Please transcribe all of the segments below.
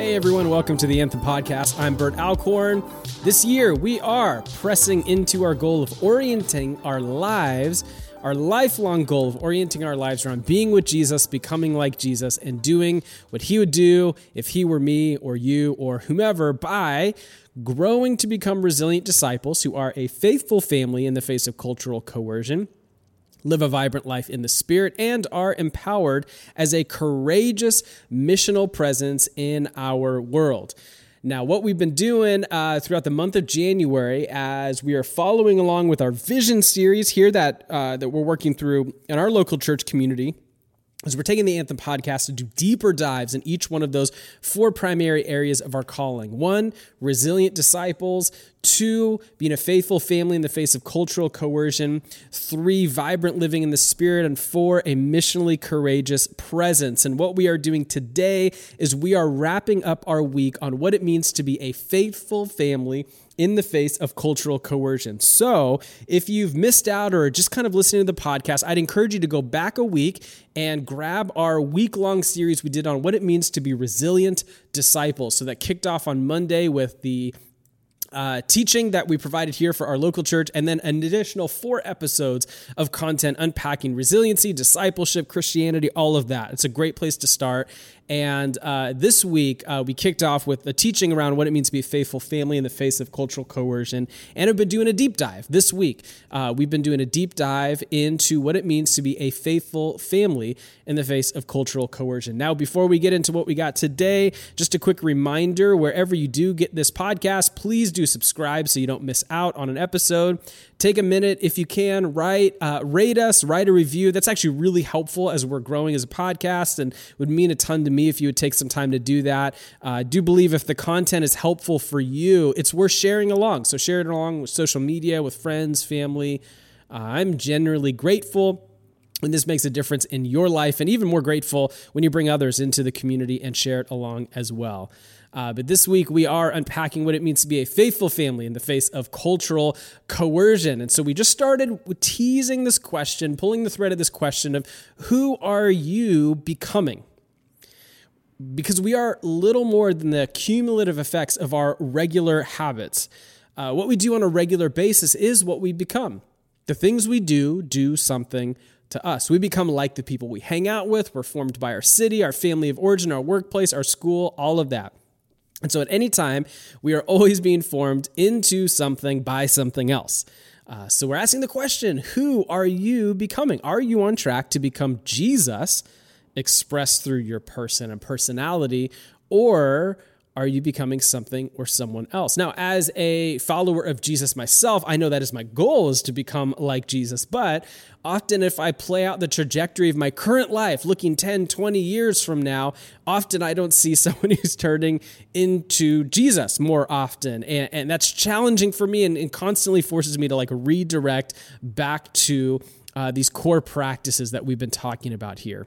Hey everyone, welcome to the Anthem Podcast. I'm Bert Alcorn. This year we are pressing into our goal of orienting our lives, our lifelong goal of orienting our lives around being with Jesus, becoming like Jesus, and doing what he would do if he were me or you or whomever by growing to become resilient disciples who are a faithful family in the face of cultural coercion live a vibrant life in the Spirit, and are empowered as a courageous missional presence in our world. Now, what we've been doing uh, throughout the month of January, as we are following along with our vision series here that uh, that we're working through in our local church community, as we're taking the Anthem podcast to do deeper dives in each one of those four primary areas of our calling. One, resilient disciples. Two, being a faithful family in the face of cultural coercion. Three, vibrant living in the spirit. And four, a missionally courageous presence. And what we are doing today is we are wrapping up our week on what it means to be a faithful family in the face of cultural coercion. So, if you've missed out or just kind of listening to the podcast, I'd encourage you to go back a week and grab our week long series we did on what it means to be resilient disciples. So, that kicked off on Monday with the uh, teaching that we provided here for our local church, and then an additional four episodes of content unpacking resiliency, discipleship, Christianity, all of that. It's a great place to start. And uh, this week, uh, we kicked off with a teaching around what it means to be a faithful family in the face of cultural coercion. And have been doing a deep dive this week. Uh, we've been doing a deep dive into what it means to be a faithful family in the face of cultural coercion. Now, before we get into what we got today, just a quick reminder wherever you do get this podcast, please do subscribe so you don't miss out on an episode take a minute if you can write uh, rate us write a review that's actually really helpful as we're growing as a podcast and would mean a ton to me if you would take some time to do that uh, i do believe if the content is helpful for you it's worth sharing along so share it along with social media with friends family uh, i'm generally grateful when this makes a difference in your life and even more grateful when you bring others into the community and share it along as well uh, but this week we are unpacking what it means to be a faithful family in the face of cultural coercion. And so we just started teasing this question, pulling the thread of this question of who are you becoming? Because we are little more than the cumulative effects of our regular habits. Uh, what we do on a regular basis is what we become. The things we do do something to us. We become like the people we hang out with. We're formed by our city, our family of origin, our workplace, our school, all of that. And so at any time, we are always being formed into something by something else. Uh, so we're asking the question who are you becoming? Are you on track to become Jesus expressed through your person and personality? Or are you becoming something or someone else? Now, as a follower of Jesus myself, I know that is my goal is to become like Jesus. But often, if I play out the trajectory of my current life, looking 10, 20 years from now, often I don't see someone who's turning into Jesus more often. And, and that's challenging for me and, and, constantly forces me to like redirect back to uh, these core practices that we've been talking about here.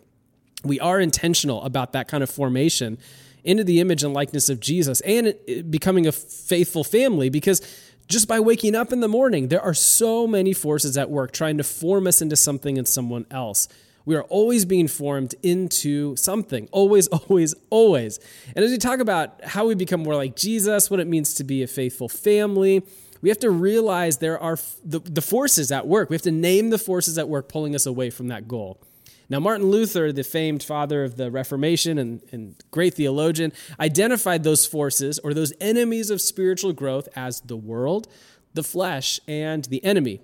We are intentional about that kind of formation into the image and likeness of Jesus and becoming a faithful family because just by waking up in the morning, there are so many forces at work trying to form us into something and someone else. We are always being formed into something, always, always, always. And as we talk about how we become more like Jesus, what it means to be a faithful family, we have to realize there are the, the forces at work. We have to name the forces at work pulling us away from that goal. Now, Martin Luther, the famed father of the Reformation and, and, great theologian, identified those forces or those enemies of spiritual growth as the world, the flesh, and the enemy.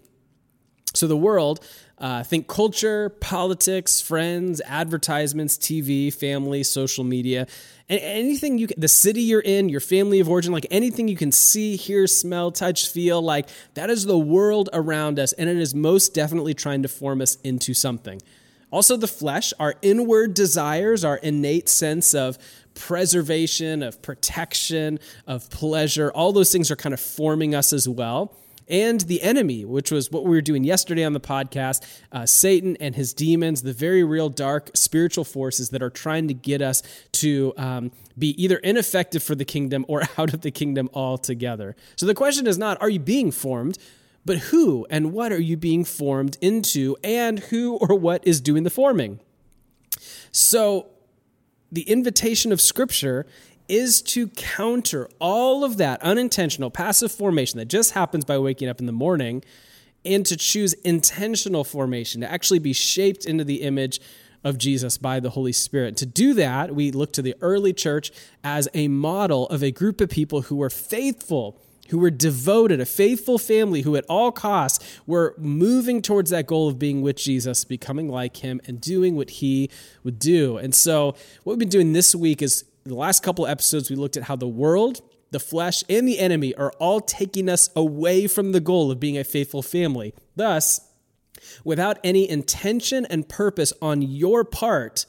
So, the world, uh, think culture, politics, friends, advertisements, TV, family, social media, and anything you can, the city you're in, your family of origin, like anything you can see, hear, smell, touch, feel, like that is the world around us, and it is most definitely trying to form us into something. Also, the flesh, our inward desires, our innate sense of preservation, of protection, of pleasure, all those things are kind of forming us as well. And the enemy, which was what we were doing yesterday on the podcast, uh, Satan and his demons, the very real dark spiritual forces that are trying to get us to um, be either ineffective for the kingdom or out of the kingdom altogether. So the question is not, are you being formed? But who and what are you being formed into, and who or what is doing the forming? So, the invitation of Scripture is to counter all of that unintentional passive formation that just happens by waking up in the morning and to choose intentional formation, to actually be shaped into the image of Jesus by the Holy Spirit. To do that, we look to the early church as a model of a group of people who were faithful, who were devoted, a faithful family who at all costs were moving towards that goal of being with Jesus, becoming like him, and doing what he would do. And so, what we've been doing this week is the last couple episodes, we looked at how the world the flesh, and the enemy are all taking us away from the goal of being a faithful family. Thus, without any intention and purpose on your part,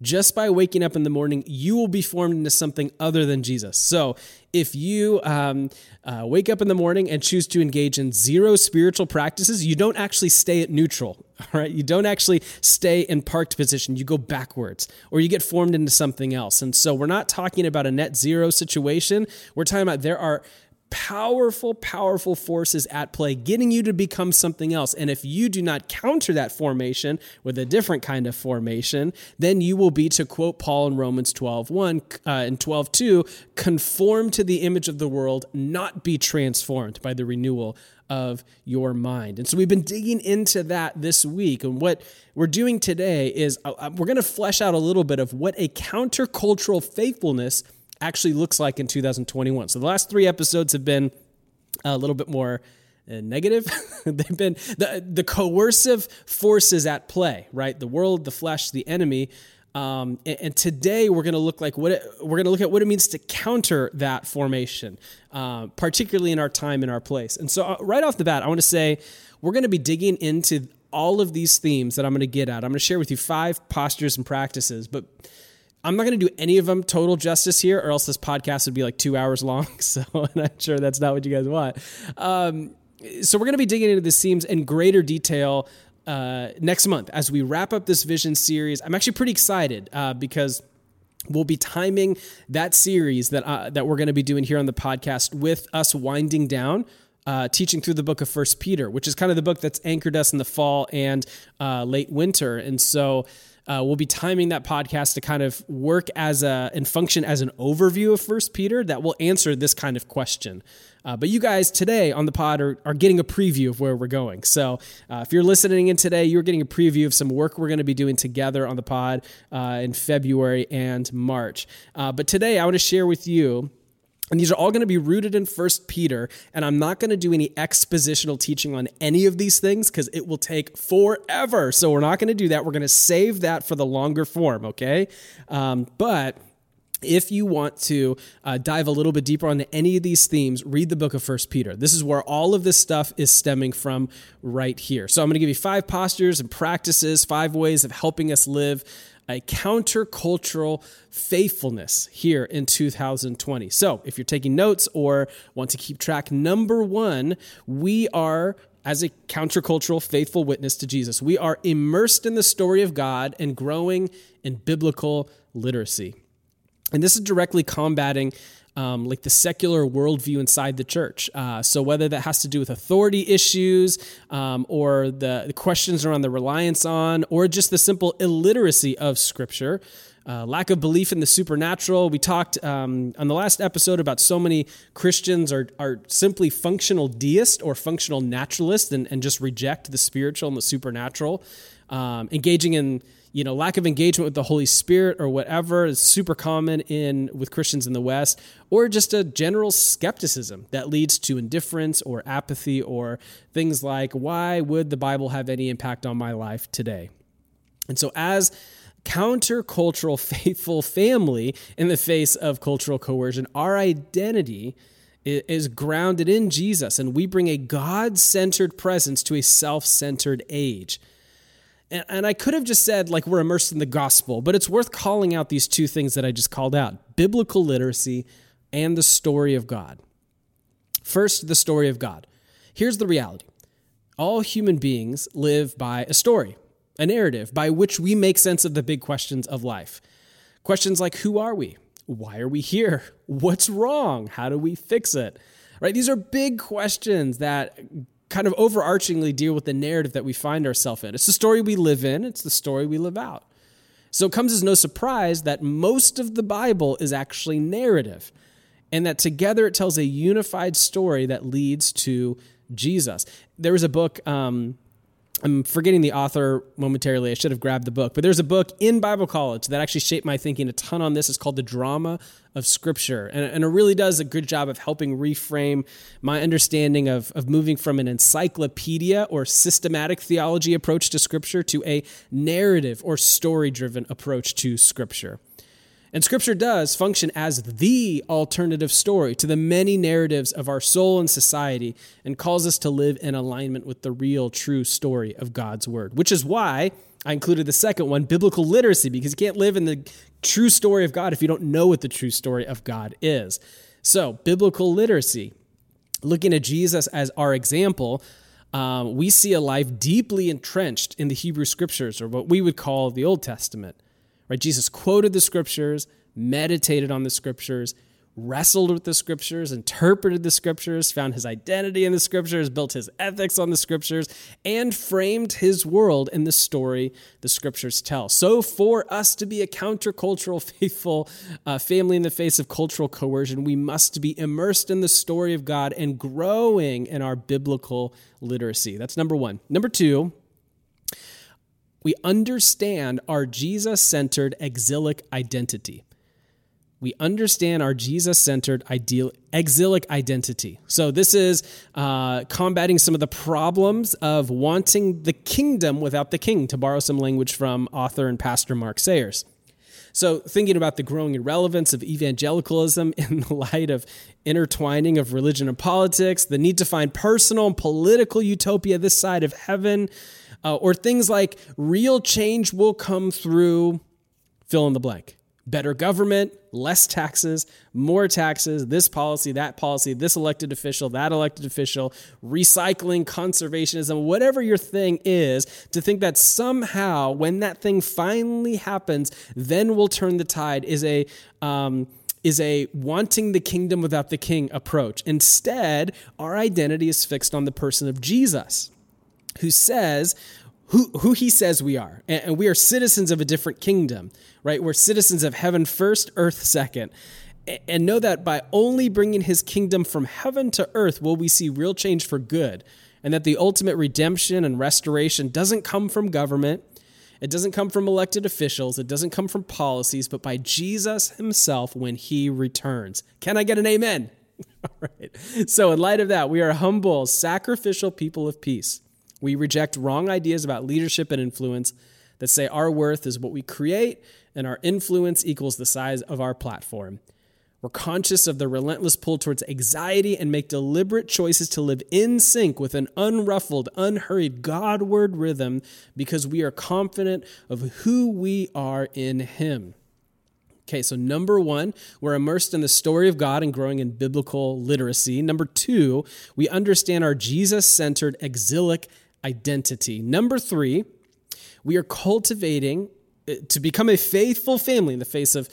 just by waking up in the morning, you will be formed into something other than Jesus. So, if you um, uh, wake up in the morning and choose to engage in zero spiritual practices, you don't actually stay at neutral. All right, you don't actually stay in parked position. You go backwards, or you get formed into something else. And so, we're not talking about a net zero situation. We're talking about there are powerful, powerful forces at play, getting you to become something else. And if you do not counter that formation with a different kind of formation, then you will be, to quote Paul in Romans 12 1 uh, and 12 2, conform to the image of the world, not be transformed by the renewal of your mind. And so we've been digging into that this week. And what we're doing today is uh, uh we're going to flesh out a little bit of what a countercultural faithfulness actually looks like in 2021. So the last three episodes have been a little bit more uh, negative. They've been the the coercive forces at play, right? The world, the flesh, the enemy. Um, and, and, today we're going to look like what it, we're going to look at what it means to counter that formation, uh, particularly in our time and our place. And so, uh, right off the bat, I want to say we're going to be digging into all of these themes that I'm going to get at. I'm going to share with you five postures and practices, but I'm not going to do any of them total justice here, or else this podcast would be like two hours long. So, I'm not sure that's not what you guys want. Um, so, we're going to be digging into the themes in greater detail uh, next month as we wrap up this vision series. I'm actually pretty excited uh, because we'll be timing that series that uh, that we're going to be doing here on the podcast with us winding down. Uh, teaching through the book of First Peter, which is kind of the book that's anchored us in the fall and uh, late winter, and so uh, we'll be timing that podcast to kind of work as a and function as an overview of First Peter that will answer this kind of question. Uh, but you guys today on the pod are, are getting a preview of where we're going. So uh, if you're listening in today, you're getting a preview of some work we're going to be doing together on the pod uh, in February and March. Uh, but today I want to share with you and these are all going to be rooted in First Peter. And I'm not going to do any expositional teaching on any of these things because it will take forever. So we're not going to do that. We're going to save that for the longer form, okay? Um, but if you want to uh, dive a little bit deeper on any of these themes read the book of first peter this is where all of this stuff is stemming from right here so i'm going to give you five postures and practices five ways of helping us live a countercultural faithfulness here in 2020. So, if you're taking notes or want to keep track, number one, we are as a countercultural faithful witness to Jesus. We are immersed in the story of God and growing in biblical literacy. And this is directly combating um, like the secular worldview inside the church. Uh, so whether that has to do with authority issues um, or the, the, questions around the reliance on, or just the simple illiteracy of Scripture. Uh, lack of belief in the supernatural. We talked um, on the last episode about so many Christians are, are simply functional deist or functional naturalist and, and just reject the spiritual and the supernatural. Um, engaging in you know lack of engagement with the holy spirit or whatever is super common in with christians in the west or just a general skepticism that leads to indifference or apathy or things like why would the bible have any impact on my life today and so as countercultural faithful family in the face of cultural coercion our identity is grounded in Jesus, and we bring a God centered presence to a self centered age. And, and I could have just said, like, we're immersed in the gospel, but it's worth calling out these two things that I just called out biblical literacy and the story of God. First, the story of God. Here's the reality all human beings live by a story, a narrative by which we make sense of the big questions of life. Questions like who are we? Why are we here? What's wrong? How do we fix it? Right? These are big questions that kind of overarchingly deal with the narrative that we find ourselves in. It's the story we live in, it's the story we live out. So it comes as no surprise that most of the Bible is actually narrative, and that together it tells a unified story that leads to Jesus. There was a book, um, I'm forgetting the author momentarily. I should have grabbed the book, but there's a book in Bible college that actually shaped my thinking a ton on this. It's called The Drama of Scripture. And, and it really does a good job of helping reframe my understanding of, of moving from an encyclopedia or systematic theology approach to Scripture to a narrative or story driven approach to Scripture. And Scripture does function as the alternative story to the many narratives of our soul and society and calls us to live in alignment with the real, true story of God's Word, which is why I included the second one, biblical literacy, because you can't live in the true story of God if you don't know what the true story of God is. So, biblical literacy, looking at Jesus as our example, um, we see a life deeply entrenched in the Hebrew Scriptures, or what we would call the Old Testament. Right? Jesus quoted the scriptures, meditated on the scriptures, wrestled with the scriptures, interpreted the scriptures, found his identity in the scriptures, built his ethics on the scriptures, and framed his world in the story the scriptures tell. So, for us to be a countercultural, faithful uh, family in the face of cultural coercion, we must be immersed in the story of God and growing in our biblical literacy. That's number one. Number two, we understand our Jesus centered exilic identity. We understand our Jesus centered exilic identity. So, this is uh, combating some of the problems of wanting the kingdom without the king, to borrow some language from author and pastor Mark Sayers. So, thinking about the growing irrelevance of evangelicalism in the light of intertwining of religion and politics, the need to find personal and political utopia this side of heaven, uh, or things like real change will come through fill in the blank. Better government, less taxes, more taxes, this policy, that policy, this elected official, that elected official, recycling, conservationism, whatever your thing is, to think that somehow when that thing finally happens, then we'll turn the tide is a. Um, is a wanting the kingdom without the king approach. Instead, our identity is fixed on the person of Jesus who says, who, who he says we are. And, we are citizens of a different kingdom, right? We're citizens of heaven first, earth second. And know that by only bringing his kingdom from heaven to earth will we see real change for good. And that the ultimate redemption and restoration doesn't come from government, it doesn't come from elected officials, it doesn't come from policies, but by Jesus himself when he returns. Can I get an amen? All right. So, in light of that, we are humble, sacrificial people of peace. We reject wrong ideas about leadership and influence that say our worth is what we create and our influence equals the size of our platform. We're conscious of the relentless pull towards anxiety and make deliberate choices to live in sync with an unruffled, unhurried, Godward rhythm because we are confident of who we are in Him. Okay, so number one, we're immersed in the story of God and growing in biblical literacy. Number two, we understand our Jesus centered exilic identity. Number three, we are cultivating uh, to become a faithful family in the face of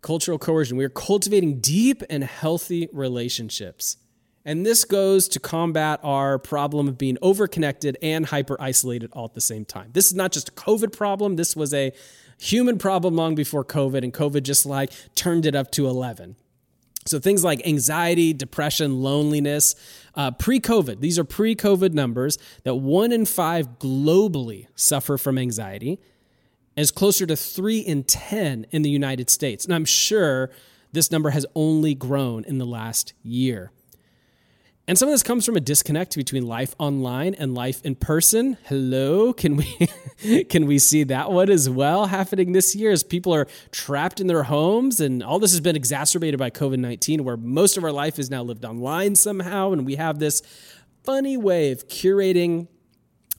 cultural coercion. We are cultivating deep and healthy relationships. And this goes to combat our problem of being overconnected and hyper isolated all at the same time. This is not just a COVID problem, this was a human problem long before COVID, and COVID just like turned it up to 11. So things like anxiety, depression, loneliness, uh, pre COVID, these are pre COVID numbers that one in five globally suffer from anxiety, as closer to three in 10 in the United States. And I'm sure this number has only grown in the last year. And some of this comes from a disconnect between life online and life in person. Hello, can we can we see that one as well happening this year as people are trapped in their homes and all this has been exacerbated by COVID-19 where most of our life is now lived online somehow and we have this funny way of curating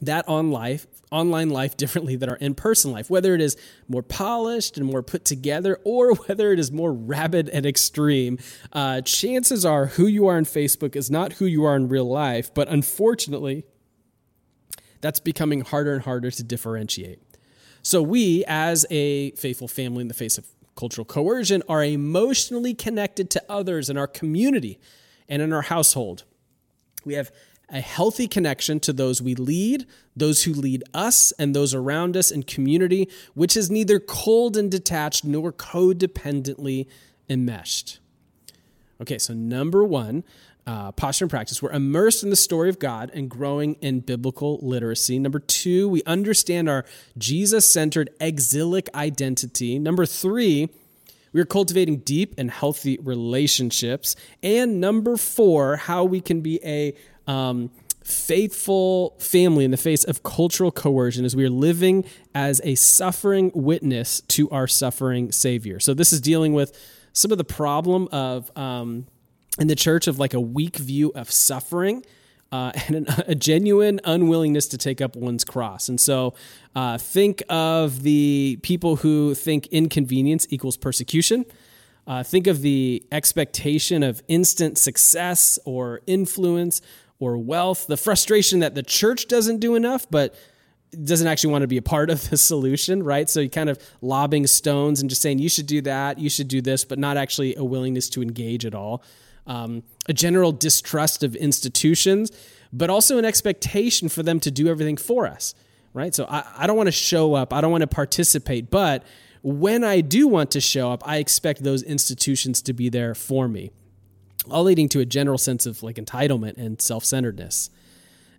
that on life online life differently than our in person life, whether it is more polished and more put together or whether it is more rabid and extreme. Uh, chances are who you are on Facebook is not who you are in real life, but unfortunately, that's becoming harder and harder to differentiate. So, we, as a faithful family in the face of cultural coercion, are emotionally connected to others in our community and in our household. We have a healthy connection to those we lead, those who lead us, and those around us in community, which is neither cold and detached nor codependently enmeshed. Okay, so number one, uh, posture and practice. We're immersed in the story of God and growing in biblical literacy. Number two, we understand our Jesus centered exilic identity. Number three, we are cultivating deep and healthy relationships. And number four, how we can be a um, faithful family in the face of cultural coercion as we are living as a suffering witness to our suffering Savior. So, this is dealing with some of the problem of um, in the church of like a weak view of suffering. Uh, and an, a genuine unwillingness to take up one's cross. And so uh, think of the people who think inconvenience equals persecution. Uh, think of the expectation of instant success or influence or wealth, the frustration that the church doesn't do enough, but doesn't actually want to be a part of the solution, right? So you kind of lobbing stones and just saying, you should do that, you should do this, but not actually a willingness to engage at all. Um, a general distrust of institutions, but also an expectation for them to do everything for us, right? So I, I don't want to show up, I don't want to participate, but when I do want to show up, I expect those institutions to be there for me all leading to a general sense of like entitlement and self centeredness.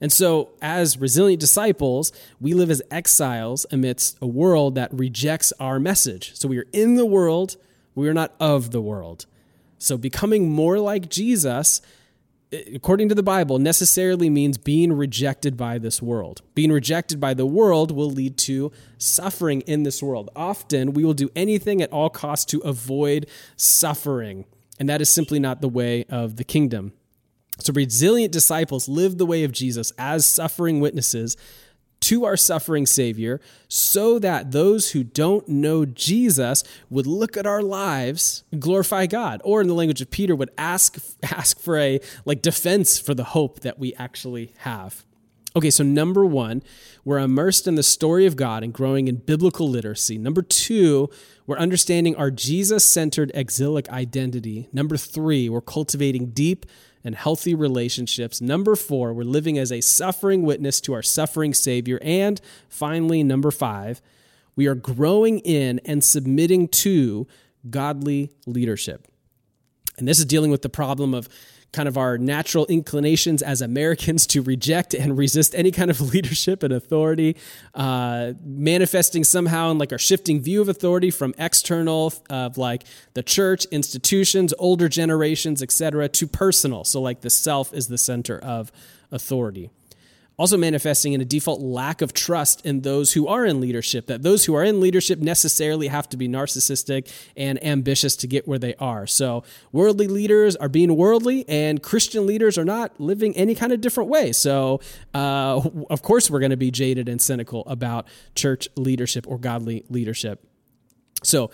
And so, as resilient disciples, we live as exiles amidst a world that rejects our message. So, we are in the world, we are not of the world. So, becoming more like Jesus, eh, according to the Bible, necessarily means being rejected by this world. Being rejected by the world will lead to suffering in this world. Often, we will do anything at all costs to avoid suffering. And that is simply not the way of the kingdom. So, resilient disciples live the way of Jesus as suffering witnesses to our suffering Savior, so that those who don't know Jesus would look at our lives glorify God, or in the language of Peter, would ask, ask for a like defense for the hope that we actually have. Okay, so number one, we're immersed in the story of God and growing in biblical literacy. Number two, we're understanding our Jesus centered exilic identity. Number three, we're cultivating deep and healthy relationships. Number four, we're living as a suffering witness to our suffering Savior. And finally, number five, we are growing in and submitting to godly leadership. And this is dealing with the problem of kind of our natural inclinations as Americans to reject and resist any kind of leadership and authority, uh, manifesting somehow in like our shifting view of authority from external of like the church, institutions, older generations, etc., to personal. So like the self is the center of authority also manifesting in a default lack of trust in those who are in leadership, that those who are in leadership necessarily have to be narcissistic and ambitious to get where they are. So, worldly leaders are being worldly, and Christian leaders are not living any kind of different way. So, uh, of course, we're going to be jaded and cynical about church leadership or godly leadership. So,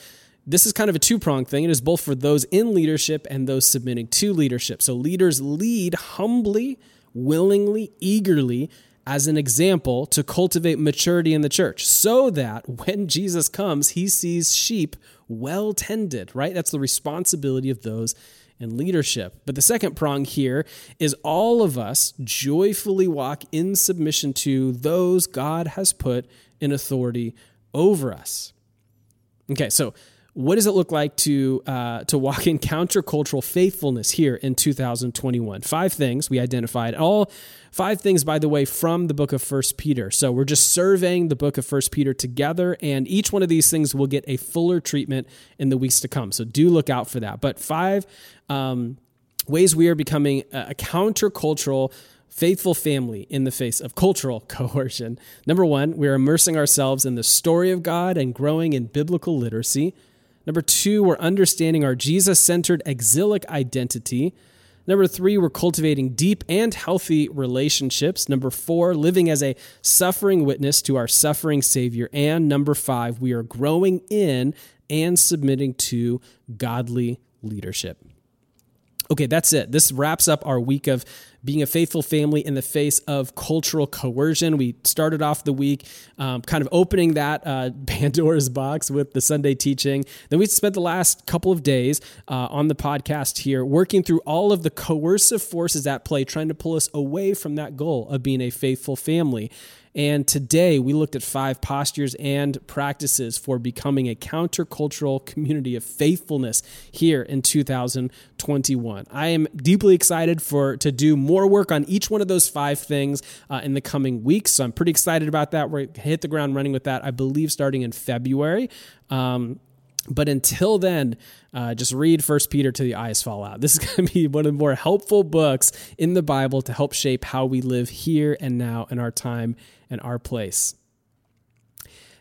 this is kind of a two pronged thing. It is both for those in leadership and those submitting to leadership. So, leaders lead humbly willingly, eagerly as an example to cultivate maturity in the church so that when Jesus comes, he sees sheep well tended, right? That's the responsibility of those in leadership. But the second prong here is all of us joyfully walk in submission to those God has put in authority over us. Okay, so what does it look like to uh, to walk in countercultural faithfulness here in 2021? Five things we identified. All five things, by the way, from the book of First Peter. So we're just surveying the book of First Peter together, and each one of these things will get a fuller treatment in the weeks to come. So do look out for that. But five um, ways we are becoming a countercultural faithful family in the face of cultural coercion. Number one, we are immersing ourselves in the story of God and growing in biblical literacy. Number two, we're understanding our Jesus centered exilic identity. Number three, we're cultivating deep and healthy relationships. Number four, living as a suffering witness to our suffering Savior. And number five, we are growing in and submitting to godly leadership. Okay, that's it. This wraps up our week of being a faithful family in the face of cultural coercion. We started off the week um, kind of opening that uh, Pandora's box with the Sunday teaching. Then we spent the last couple of days uh, on the podcast here working through all of the coercive forces at play, trying to pull us away from that goal of being a faithful family. And today we looked at five postures and practices for becoming a countercultural community of faithfulness here in 2021. I am deeply excited for to do more work on each one of those five things uh, in the coming weeks. So I'm pretty excited about that. We're hit the ground running with that, I believe, starting in February. Um, but until then, uh, just read First Peter to the eyes fall out. This is going to be one of the more helpful books in the Bible to help shape how we live here and now in our time and our place.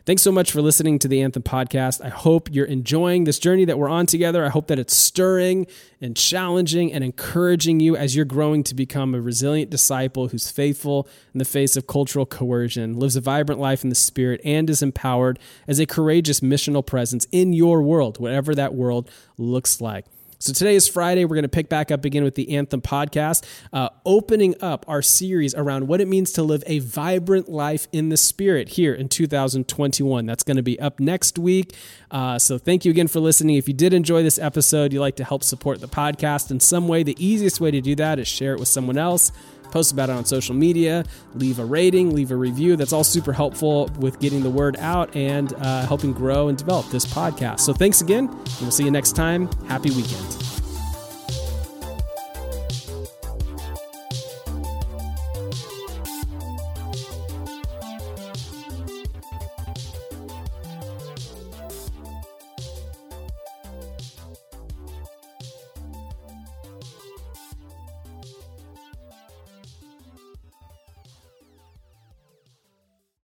Thanks so much for listening to the Anthem podcast. I hope you're enjoying this journey that we're on together. I hope that it's stirring and challenging and encouraging you as you're growing to become a resilient disciple who's faithful in the face of cultural coercion, lives a vibrant life in the spirit, and is empowered as a courageous missional presence in your world, whatever that world looks like. So today is Friday. We're going to pick back up again with the Anthem podcast, uh, opening up our series around what it means to live a vibrant life in the Spirit here in 2021. That's going to be up next week. Uh, so thank you again for listening. If you did enjoy this episode, you'd like to help support the podcast in some way, the easiest way to do that is share it with someone else post about it on social media, leave a rating, leave a review. That's all super helpful with getting the word out and uh, helping grow and develop this podcast. So thanks again, and we'll see you next time. Happy weekend.